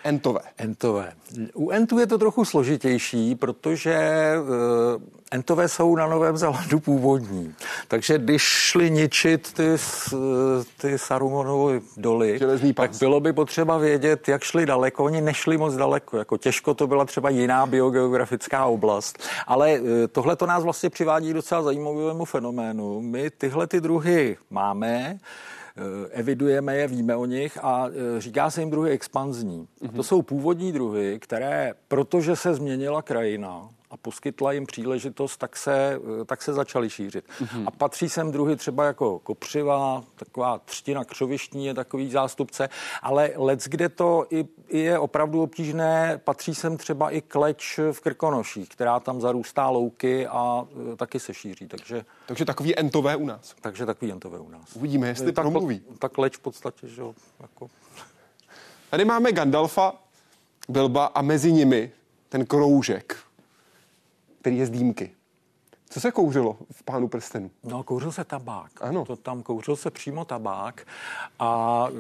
Entové. Entové. U entů je to trochu složitější, protože uh, entové jsou na Novém Zélandu původní. Takže když šli ničit ty, ty Sarumanovy doly, tak bylo by potřeba vědět, jak šli daleko. Oni nešli moc daleko. Jako těžko to byla třeba jiná biogeografická oblast. Ale uh, tohle to nás vlastně přivádí docela zajímavému fenoménu. My tyhle ty druhy máme, Eh, evidujeme je, víme o nich a eh, říká se jim druhy expanzní. A to mhm. jsou původní druhy, které, protože se změnila krajina, a poskytla jim příležitost, tak se, eh, tak se začaly šířit. Mm-hmm. A patří sem druhy třeba jako kopřiva, taková třtina křovištní je takový zástupce, ale lec, kde to i, i je opravdu obtížné, patří sem třeba i kleč v Krkonoších, která tam zarůstá louky a e, taky se šíří. Takže, takže takový entové u nás. Takže takový entové u nás. Uvidíme, jestli tak, promluví. Tak leč v podstatě, že jo. Jako... Tady máme Gandalfa, Bilba a mezi nimi ten kroužek který je z dýmky. Co se kouřilo v Pánu prstenu? No, kouřil se tabák. Ano. To tam kouřil se přímo tabák a e,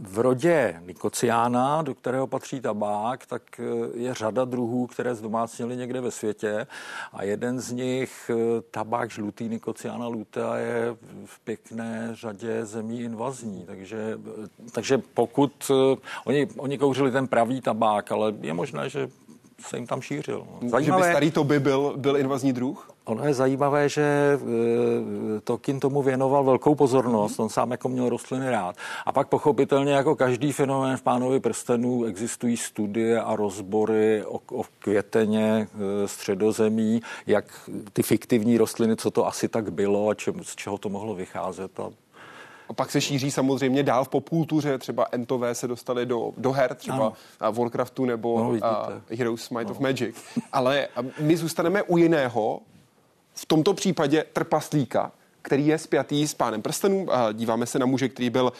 v rodě nikociána, do kterého patří tabák, tak e, je řada druhů, které zdomácnili někde ve světě a jeden z nich, e, tabák žlutý nikociána lutea, je v pěkné řadě zemí invazní. Takže, takže pokud oni, oni kouřili ten pravý tabák, ale je možné, že se jim tam šířil. No. Zajímavé, že by starý to by byl, byl invazní druh? Ono je zajímavé, že e, Tolkien tomu věnoval velkou pozornost, on sám jako měl rostliny rád. A pak pochopitelně jako každý fenomén v Pánovi prstenů existují studie a rozbory o, o květeně e, středozemí, jak ty fiktivní rostliny, co to asi tak bylo a čem, z čeho to mohlo vycházet. A a pak se šíří samozřejmě dál v popkultuře, třeba Entové se dostali do, do her, třeba ano. Warcraftu nebo no, uh, Heroes Might no. of Magic. Ale my zůstaneme u jiného, v tomto případě trpaslíka, který je spjatý s pánem prstenů. Díváme se na muže, který byl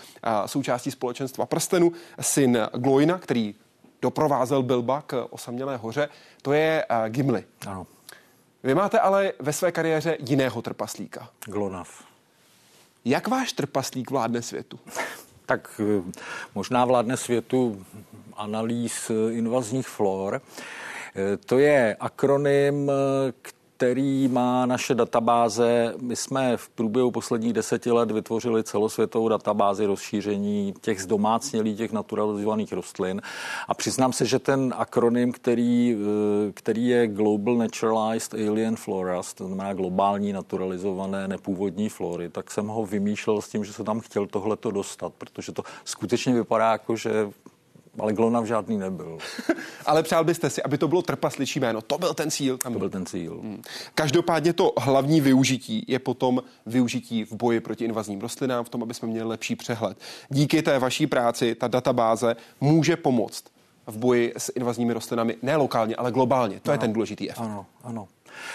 součástí společenstva prstenů, syn Gloina, který doprovázel Bilba k osamělé hoře. To je Gimli. Ano. Vy máte ale ve své kariéře jiného trpaslíka. Glonav. Jak váš trpaslík vládne světu? Tak eh, možná vládne světu analýz eh, invazních flor. Eh, to je akronym, který má naše databáze. My jsme v průběhu posledních deseti let vytvořili celosvětovou databázi rozšíření těch zdomácnělých, těch naturalizovaných rostlin. A přiznám se, že ten akronym, který, eh, který je Global Naturalized Alien Floras, to znamená globální naturalizované nepůvodní flory, tak jsem ho vymýšlel s tím, že se tam chtěl tohleto dostat, protože to skutečně vypadá jako, že ale Glonav žádný nebyl. ale přál byste si, aby to bylo trpasličí jméno. To byl ten cíl. Tam to byl ten cíl. Hmm. Každopádně to hlavní využití je potom využití v boji proti invazním rostlinám, v tom, aby jsme měli lepší přehled. Díky té vaší práci ta databáze může pomoct v boji s invazními rostlinami ne lokálně, ale globálně. To ano, je ten důležitý efekt. Ano, ano.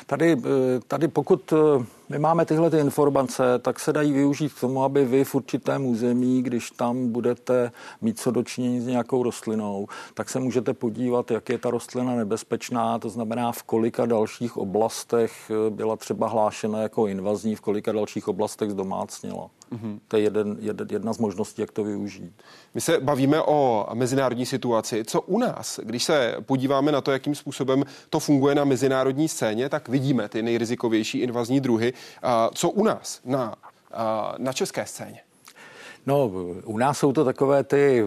Tady, eh, tady pokud eh, my máme tyhle ty informace, tak se dají využít k tomu, aby vy v určitém území, když tam budete mít co dočinění s nějakou rostlinou, tak se můžete podívat, jak je ta rostlina nebezpečná, to znamená, v kolika dalších oblastech eh, byla třeba hlášena jako invazní, v kolika dalších oblastech zdomácněla. Mm-hmm. To je jeden, jeden, jedna z možností, jak to využít. My se bavíme o mezinárodní situaci. Co u nás? Když se podíváme na to, jakým způsobem to funguje na mezinárodní scéně, tak vidíme ty nejrizikovější invazní druhy. Co u nás na, na české scéně? No, u nás jsou to takové ty,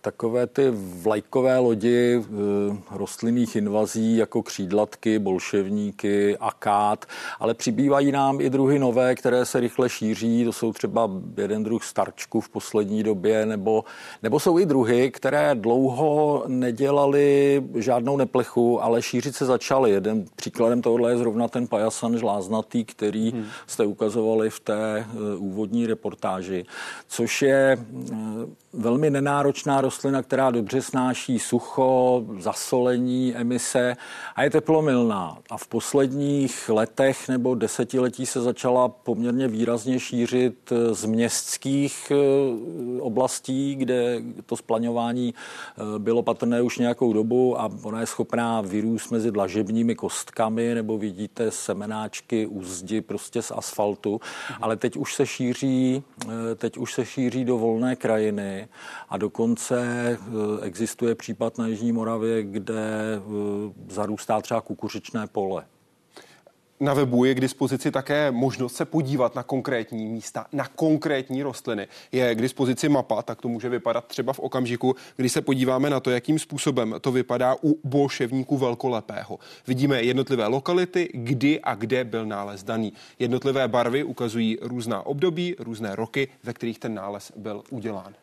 takové ty vlajkové lodi eh, rostlinných invazí jako křídlatky, bolševníky, akát, ale přibývají nám i druhy nové, které se rychle šíří. To jsou třeba jeden druh starčku v poslední době, nebo, nebo jsou i druhy, které dlouho nedělali žádnou neplechu, ale šířit se začaly. Jeden příkladem tohohle je zrovna ten pajasan žláznatý, který hmm. jste ukazovali v té eh, úvodní reportáži, což je eh, velmi nenáročná rostlina, která dobře snáší sucho, zasolení, emise a je teplomilná. A v posledních letech nebo desetiletí se začala poměrně výrazně šířit eh, z městských eh, oblastí, kde to splaňování bylo patrné už nějakou dobu a ona je schopná vyrůst mezi dlažebními kostkami nebo vidíte semenáčky u zdi prostě z asfaltu, ale teď už se šíří, teď už se šíří do volné krajiny a dokonce eh, existuje případ na Jižní Moravě, kde eh, zarůstá třeba kukuřičné pole. Na webu je k dispozici také možnost se podívat na konkrétní místa, na konkrétní rostliny. Je k dispozici mapa, tak to může vypadat třeba v okamžiku, kdy se podíváme na to, jakým způsobem to vypadá u bolševníku velkolepého. Vidíme jednotlivé lokality, kdy a kde byl nález daný. Jednotlivé barvy ukazují různá období, různé roky, ve kterých ten nález byl udělán.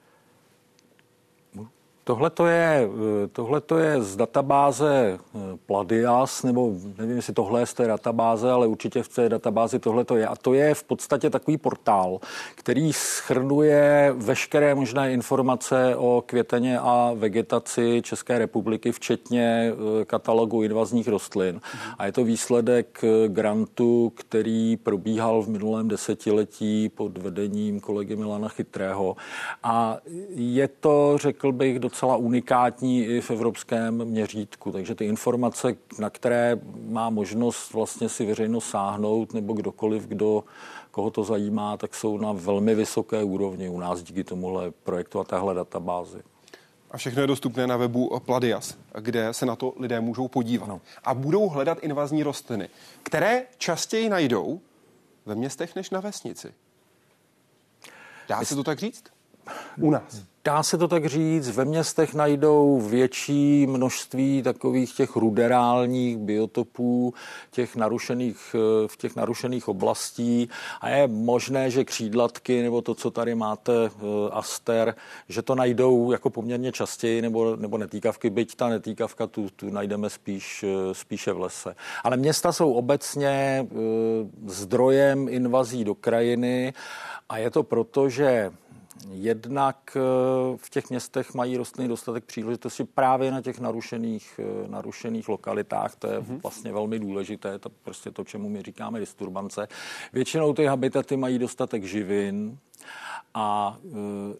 Tohle to je, tohleto je z databáze eh, Pladias, nebo nevím, jestli tohle je z té databáze, ale určitě v té databázi tohle to je. A to je v podstatě takový portál, který schrnuje veškeré možné informace o květeně a vegetaci České republiky, včetně eh, katalogu invazních rostlin. A je to výsledek eh, grantu, který probíhal v minulém desetiletí pod vedením kolegy Milana Chytrého. A je to, řekl bych, docela unikátní i v evropském měřítku. Takže ty informace, na které má možnost vlastně si veřejnost sáhnout, nebo kdokoliv, kdo koho to zajímá, tak jsou na velmi vysoké úrovni u nás díky tomuhle projektu a téhle databázi. A všechno je dostupné na webu Pladias, kde se na to lidé můžou podívat. No. A budou hledat invazní rostliny, které častěji najdou ve městech než na vesnici. Dá se to tak říct? U nás. Dá se to tak říct, ve městech najdou větší množství takových těch ruderálních biotopů, těch narušených, eh, v těch narušených oblastí a je možné, že křídlatky nebo to, co tady máte, eh, aster, že to najdou jako poměrně častěji nebo, nebo netýkavky, byť ta netýkavka tu, tu najdeme spíš, eh, spíše v lese. Ale města jsou obecně zdrojem invazí do krajiny a je to proto, že Jednak eh, v těch městech mají rostliny dostatek příležitosti právě na těch narušených, eh, narušených lokalitách. To je mm-hmm. vlastně velmi důležité, to prostě to, čemu my říkáme disturbance. Většinou ty habitaty mají dostatek živin, a eh,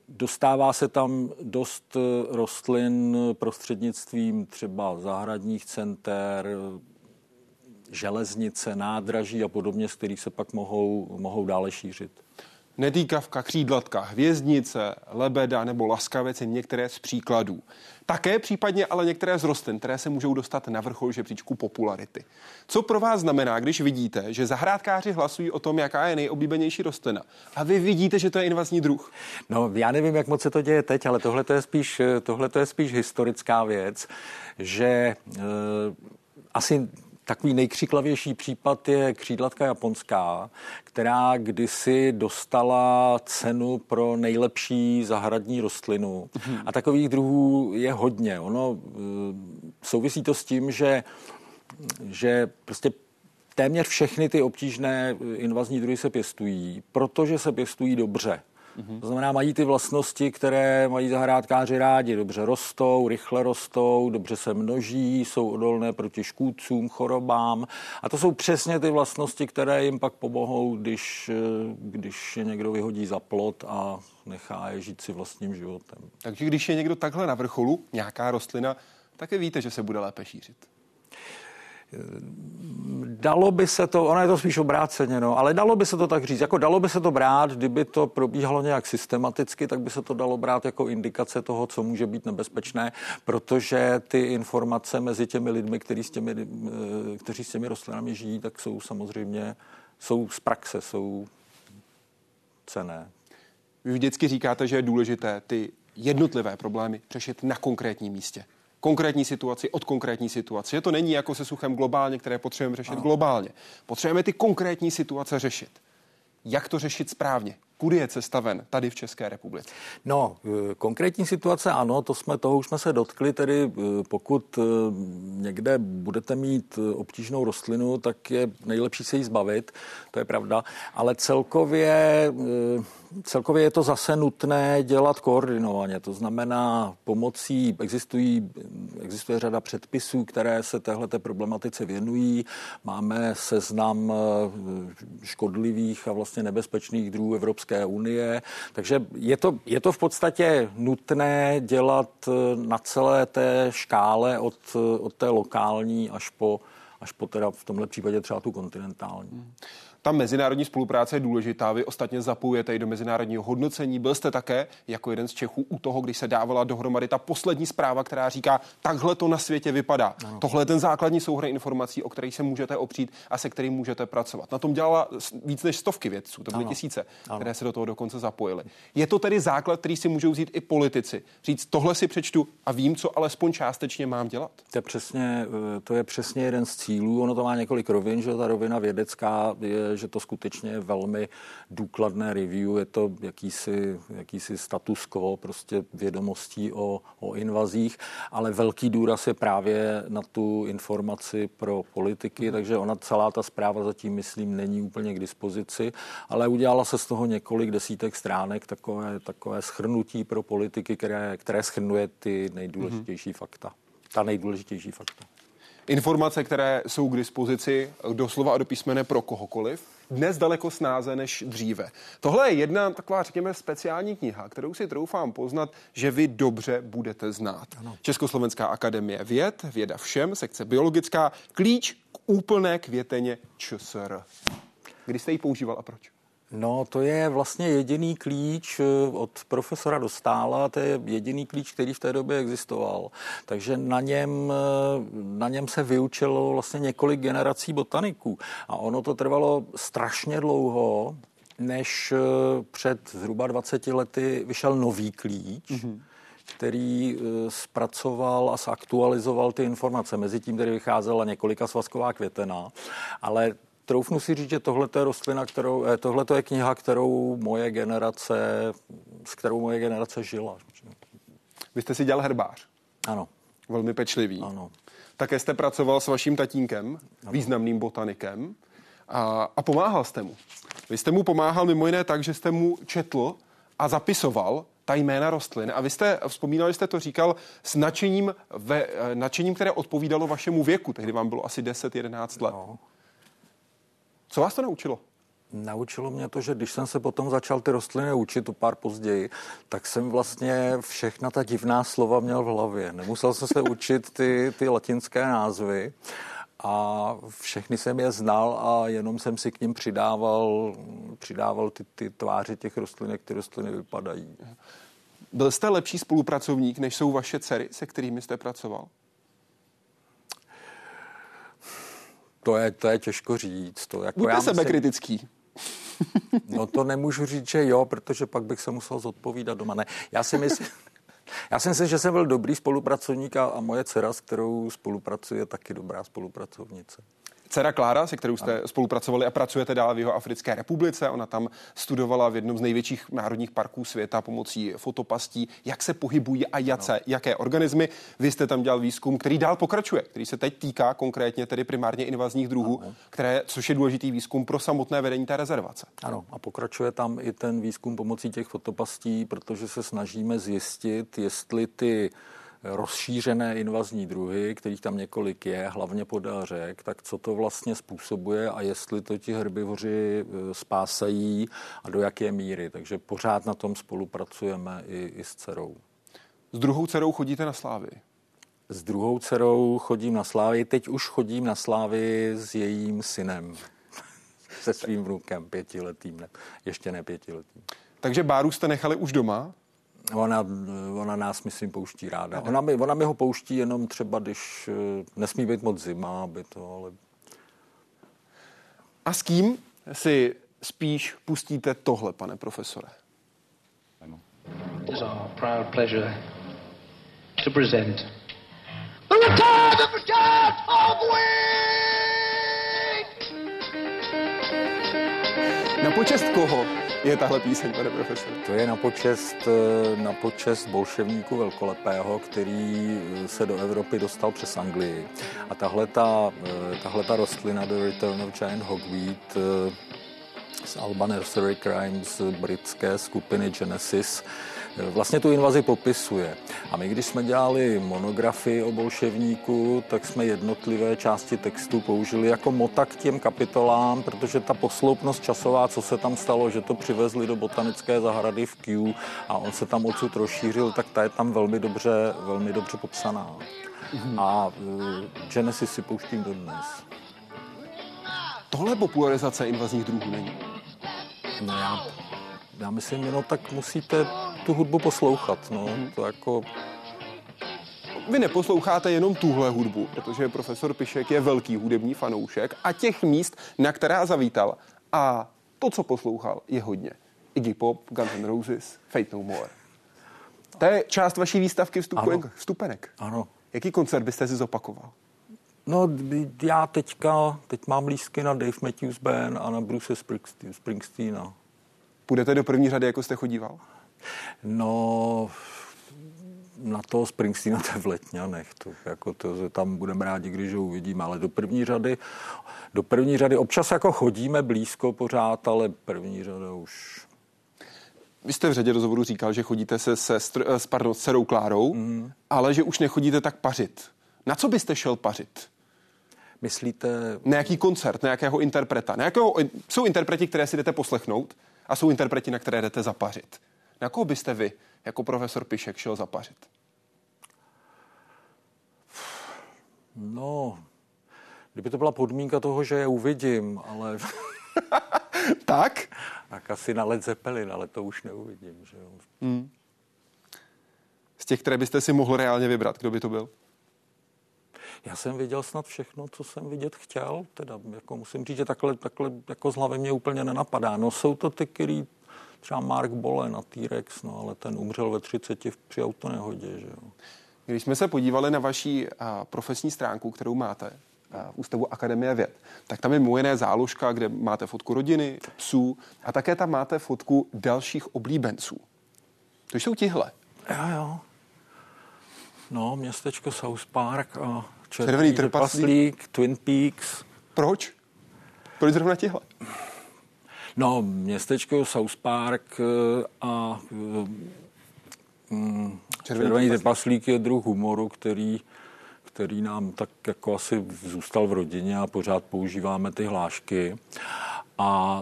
dostává se tam dost rostlin prostřednictvím třeba zahradních center, železnice, nádraží a podobně, z kterých se pak mohou, mohou dále šířit. Nedýkavka, křídlatka, hvězdnice, lebeda nebo laskavec je některé z příkladů. Také případně ale některé z rostlin, které se můžou dostat na vrchol žebříčku popularity. Co pro vás znamená, když vidíte, že zahrádkáři hlasují o tom, jaká je nejoblíbenější rostlina a vy vidíte, že to je invazní druh? No, já nevím, jak moc se to děje teď, ale tohle je spíš, tohle je spíš historická věc, že e, asi Takový nejkřiklavější případ je křídlatka japonská, která kdysi dostala cenu pro nejlepší zahradní rostlinu. Hmm. A takových druhů je hodně. Ono eh, souvisí to s tím, že, že prostě téměř všechny ty obtížné invazní druhy se pěstují, protože se pěstují dobře. Mm-hmm. To znamená, mají ty vlastnosti, které mají zahrádkáři rádi. Dobře rostou, rychle rostou, dobře se množí, jsou odolné proti škůdcům, chorobám. A to jsou přesně ty vlastnosti, které jim pak pomohou, když, když je někdo vyhodí za plot a nechá je žít si vlastním životem. Takže když je někdo takhle na vrcholu, nějaká rostlina, také víte, že se bude lépe šířit. Dalo by se to, ono je to spíš obráceně, no, ale dalo by se to tak říct. Jako dalo by se to brát, kdyby to probíhalo nějak systematicky, tak by se to dalo brát jako indikace toho, co může být nebezpečné, protože ty informace mezi těmi lidmi, kteří s těmi, eh, kteří s těmi rostlinami žijí, tak jsou samozřejmě jsou z praxe, jsou cené. Vy vždycky říkáte, že je důležité ty jednotlivé problémy řešit na konkrétním místě konkrétní situaci od konkrétní situace. Že to není jako se suchem globálně, které potřebujeme řešit ano. globálně. Potřebujeme ty konkrétní situace řešit. Jak to řešit správně? Kudy je cesta ven tady v České republice? No, e, konkrétní situace ano, to jsme, toho už jsme se dotkli, tedy e, pokud e, někde budete mít obtížnou rostlinu, tak je nejlepší se jí zbavit, to je pravda, ale celkově Celkově je to zase nutné dělat koordinovaně, to znamená pomocí, existují, existuje řada předpisů, které se téhleté problematice věnují. Máme seznam škodlivých a vlastně nebezpečných druhů Evropské unie, takže je to, je to v podstatě nutné dělat na celé té škále od, od té lokální až po až po teda v tomhle případě třeba tu kontinentální ta mezinárodní spolupráce je důležitá. Vy ostatně zapojujete i do mezinárodního hodnocení. Byl jste také jako jeden z Čechů u toho, když se dávala dohromady ta poslední zpráva, která říká, takhle to na světě vypadá. Ano. Tohle je ten základní souhrn informací, o kterých se můžete opřít a se kterým můžete pracovat. Na tom dělala víc než stovky vědců, to byly ano. tisíce, ano. které se do toho dokonce zapojily. Je to tedy základ, který si můžou vzít i politici. Říct, tohle si přečtu a vím, co alespoň částečně mám dělat. To je přesně, eh, to je přesně jeden z cílů. Ono to má několik rovin, že ta rovina vědecká je že to skutečně je velmi důkladné review, je to jakýsi, jakýsi status quo, prostě vědomostí o, o invazích, ale velký důraz je právě na tu informaci pro politiky, takže ona celá ta zpráva zatím, myslím, není úplně k dispozici, ale udělala se z toho několik desítek stránek, takové, takové schrnutí pro politiky, které, které schrnuje ty nejdůležitější mm-hmm. fakta. Ta nejdůležitější fakta. Informace, které jsou k dispozici doslova a do písmene pro kohokoliv, dnes daleko snáze než dříve. Tohle je jedna taková, řekněme, speciální kniha, kterou si troufám poznat, že vy dobře budete znát. Ano. Československá akademie věd, věda všem, sekce biologická, klíč k úplné květeně ČSR. Kdy jste ji používal a proč? No, to je vlastně jediný klíč eh, od profesora Dostála, to je jediný klíč, který v té době existoval. Takže na něm, eh, na něm se vyučilo vlastně několik generací botaniků. A ono to trvalo strašně dlouho, než eh, před zhruba 20 lety vyšel nový klíč. Mm-hmm který zpracoval a zaktualizoval ty informace. Mezi tím tedy vycházela několika svazková květena, ale troufnu si říct, že tohle je rostlina, kterou, eh, tohle je kniha, kterou moje generace, s kterou moje generace žila. Vy jste si dělal herbář. Ano. Velmi pečlivý. Ano. Také jste pracoval s vaším tatínkem, ano. významným botanikem, a, a pomáhal jste mu. Vy jste mu pomáhal mimo jiné tak, že jste mu četl a zapisoval ta jména rostlin. A vy jste, vzpomínali jste to říkal, s nadšením, ve, eh, nadšením které odpovídalo vašemu věku. Tehdy vám bylo asi 10-11 let. No. Co vás to naučilo? Naučilo mě to, že když jsem se potom začal ty rostliny učit o pár později, tak jsem vlastně všechna ta divná slova měl v hlavě. Nemusel jsem se učit ty, ty latinské názvy a všechny jsem je znal a jenom jsem si k ním přidával, přidával ty, ty tváře těch rostlin, jak ty rostliny vypadají. Byl jste lepší spolupracovník, než jsou vaše dcery, se kterými jste pracoval? To je, to je těžko říct. To jako Buďte já sebekritický. no to nemůžu říct, že jo, protože pak bych se musel zodpovídat doma. Ne, já si myslím... Já si myslím, že jsem byl dobrý spolupracovník a, a moje dcera, s kterou spolupracuje, je taky dobrá spolupracovnice. Dcera Klára, se kterou jste spolupracovali a pracujete dál v jeho Africké republice, ona tam studovala v jednom z největších národních parků světa pomocí fotopastí, jak se pohybují a jace, no. jaké organismy. Vy jste tam dělal výzkum, který dál pokračuje, který se teď týká konkrétně tedy primárně invazních druhů, ano. které, což je důležitý výzkum pro samotné vedení té rezervace. Ano, a pokračuje tam i ten výzkum pomocí těch fotopastí, protože se snažíme zjistit, jestli ty rozšířené invazní druhy, kterých tam několik je, hlavně podél řek, tak co to vlastně způsobuje a jestli to ti herbivoři e, spásají a do jaké míry. Takže pořád na tom spolupracujeme i, i s dcerou. S druhou dcerou chodíte na slávy? S druhou dcerou chodím na slávy. Teď už chodím na slávy s jejím synem. Se svým vnukem, pětiletým, ne, ještě ne pětiletým. Takže Báru jste nechali už doma? Ona, ona nás, myslím, pouští ráda. Ona mi, ona mi ho pouští jenom třeba, když eh, nesmí být moc zima, aby to, ale... A s kým si spíš pustíte tohle, pane profesore? It is our proud pleasure to present the return of the of Na počest koho je tahle píseň, pane profesor? To je na počest, eh, na počest bolševníku velkolepého, který eh, se do Evropy dostal přes Anglii. A tahle ta, eh, tahle ta rostlina The Return of Giant Hogweed z Alba Nursery Crimes britské skupiny Genesis vlastně tu invazi popisuje. A my, když jsme dělali monografii o bolševníku, tak jsme jednotlivé části textu použili jako mota k těm kapitolám, protože ta posloupnost časová, co se tam stalo, že to přivezli do botanické zahrady v Kew a on se tam odsud rozšířil, tak ta je tam velmi dobře, velmi dobře popsaná. Mm-hmm. A uh, Genesis si pouštím dodnes. Tohle popularizace invazních druhů není? No já, já myslím, no tak musíte tu hudbu poslouchat. No. Hmm. To jako... Vy neposloucháte jenom tuhle hudbu, protože profesor Pišek je velký hudební fanoušek a těch míst, na která zavítal a to, co poslouchal, je hodně. Iggy Pop, Guns N' Roses, Fate No More. To je část vaší výstavky vstupenek. Ano. vstupenek. Ano. Jaký koncert byste si zopakoval? No, já teďka, teď mám lístky na Dave Matthews Band a na Bruce Springsteena. Půjdete do první řady, jako jste chodíval? No, na toho Springsteena to je v Letňanech. To, jako to, tam budeme rádi, když ho uvidíme, ale do první řady, do první řady občas jako chodíme blízko pořád, ale první řada už vy jste v řadě rozhovoru říkal, že chodíte se se eh, s, pardon, s dcerou Klárou, mm. ale že už nechodíte tak pařit. Na co byste šel pařit? Myslíte... Nějaký koncert, nějakého interpreta. Nějakého, jsou interpreti, které si jdete poslechnout a jsou interpreti, na které jdete zapařit. Na koho byste vy, jako profesor Pišek, šel zapařit? No, kdyby to byla podmínka toho, že je uvidím, ale... tak? Tak asi na Led Zeppelin, ale to už neuvidím, že jo. Hmm. Z těch, které byste si mohl reálně vybrat, kdo by to byl? Já jsem viděl snad všechno, co jsem vidět chtěl, teda jako musím říct, že takhle, takhle jako z hlavy mě úplně nenapadá. No jsou to ty, který třeba Mark Bolen a T-Rex, no ale ten umřel ve 30 při autonehodě, že jo. Když jsme se podívali na vaší a, profesní stránku, kterou máte a, v Ústavu Akademie věd, tak tam je mimo jiné záložka, kde máte fotku rodiny, psů a také tam máte fotku dalších oblíbenců. To jsou tihle. Jo, jo. No, městečko South Park a Červený, Červený trpaslík, Twin Peaks. Proč? Proč zrovna tihle? No, městečko South Park eh, a mm, Červený, Červený trpaslík je druh humoru, který, který nám tak jako asi zůstal v rodině a pořád používáme ty hlášky. A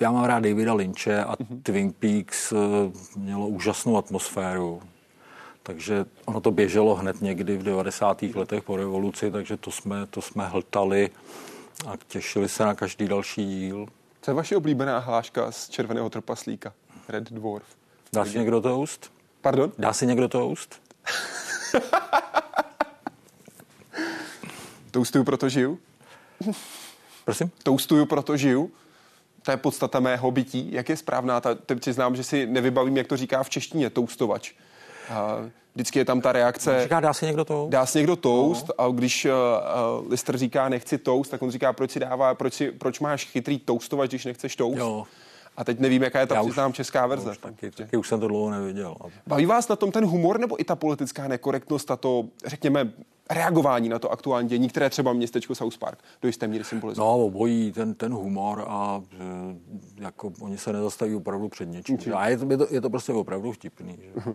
já mám rád Davida Lynche a mm-hmm. Twin Peaks eh, mělo úžasnou atmosféru takže ono to běželo hned někdy v 90. letech po revoluci, takže to jsme, to jsme hltali a těšili se na každý další díl. Co je vaše oblíbená hláška z Červeného trpaslíka? Red Dwarf. Dá si někdo toast? Pardon? Dá si někdo toast? Toustuju, proto žiju. Prosím? Toustuju, proto žiju. To je podstata mého bytí. Jak je správná? Ta, teď znám, že si nevybavím, jak to říká v češtině, toustovač. A vždycky je tam ta reakce. Říká, dá si někdo toast? Dá si někdo toast no. a když uh, Lister říká, nechci toast, tak on říká, proč si dává, proč, si, proč máš chytrý toustovač, když nechceš toast? Jo. A teď nevím, jaká je ta přiznám česká verze. Už, taky, taky už jsem to dlouho neviděl. Baví vás na tom ten humor nebo i ta politická nekorektnost a to, řekněme, reagování na to aktuální dění, které třeba městečko South Park do jisté míry symbolizuje? No, obojí ten, ten humor a e, jako oni se nezastaví opravdu před něčím. A je to, je, to, je to prostě opravdu vtipný. Že?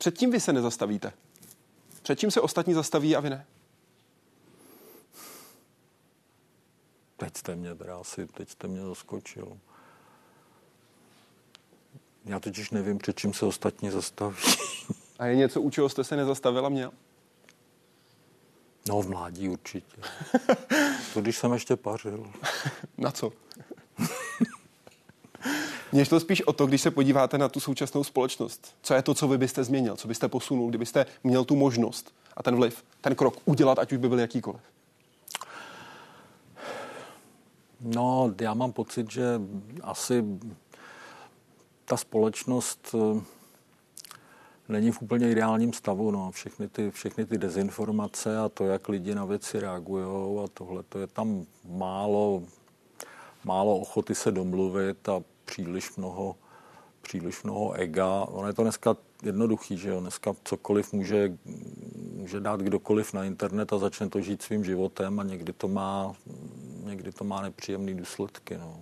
Uh-huh. No. Před tím vy se nezastavíte? Před čím se ostatní zastaví a vy ne? Teď jste mě asi, teď jste mě zaskočil. Já totiž nevím, před čím se ostatní zastaví. A je něco, u čeho jste se nezastavila měl? No, v mládí určitě. to když jsem ještě pařil. Na co? Mně šlo spíš o to, když se podíváte na tu současnou společnost. Co je to, co vy byste změnil, co byste posunul, kdybyste měl tu možnost a ten vliv, ten krok udělat, ať už by byl jakýkoliv? No, já mám pocit, že asi ta společnost eh, není v úplně ideálním stavu. No. Všechny, ty, všechny ty dezinformace a to, jak lidi na věci reagují a tohle, to je tam málo, málo ochoty se domluvit a příliš mnoho, příliš mnoho ega. Ono je to dneska jednoduchý, že jo? Dneska cokoliv může, může dát kdokoliv na internet a začne to žít svým životem a někdy to má, někdy to má nepříjemné důsledky. No.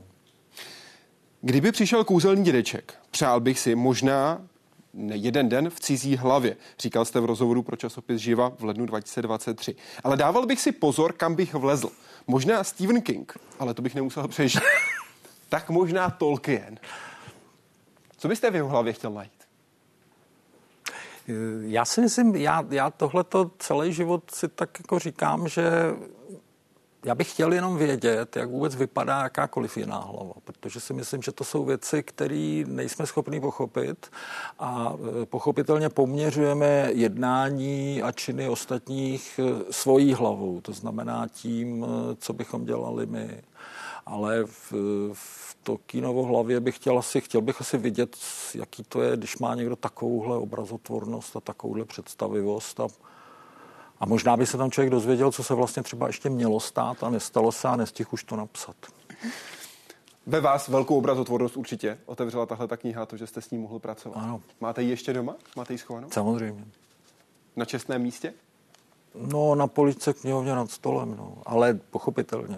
Kdyby přišel kouzelný dědeček, přál bych si možná jeden den v cizí hlavě, říkal jste v rozhovoru pro časopis Živa v lednu 2023. Ale dával bych si pozor, kam bych vlezl. Možná Stephen King, ale to bych nemusel přežít. Tak možná Tolkien. Co byste v jeho hlavě chtěl najít? Já si myslím, já, já tohleto celý život si tak jako říkám, že já bych chtěl jenom vědět, jak vůbec vypadá jakákoliv jiná hlava, protože si myslím, že to jsou věci, které nejsme schopni pochopit a e, pochopitelně poměřujeme jednání a činy ostatních e, svojí hlavou, to znamená tím, co bychom dělali my. Ale v, v to kínovo hlavě bych chtěl asi, chtěl bych asi vidět, jaký to je, když má někdo takovouhle obrazotvornost a takovouhle představivost a a možná by se tam člověk dozvěděl, co se vlastně třeba ještě mělo stát a nestalo se a nestihl už to napsat. Ve vás velkou obrazotvornost určitě otevřela tahle ta kniha, to, že jste s ní mohl pracovat. Ano. Máte ji ještě doma? Máte ji schovanou? Samozřejmě. Na čestném místě? No, na police knihovně nad stolem, no. ale pochopitelně.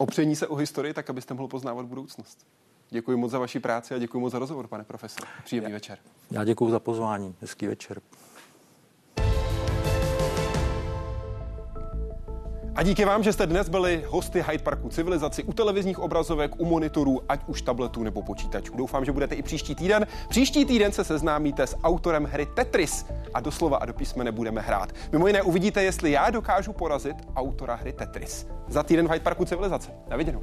Opření se o historii, tak abyste mohl poznávat budoucnost. Děkuji moc za vaši práci a děkuji moc za rozhovor, pane profesor. Příjemný já, večer. Já děkuji za pozvání. Hezký večer. A díky vám, že jste dnes byli hosty Hyde Parku civilizaci u televizních obrazovek, u monitorů, ať už tabletů nebo počítačů. Doufám, že budete i příští týden. Příští týden se seznámíte s autorem hry Tetris a doslova a do písmene budeme hrát. Mimo jiné uvidíte, jestli já dokážu porazit autora hry Tetris. Za týden v Hyde Parku civilizace. Na viděnou.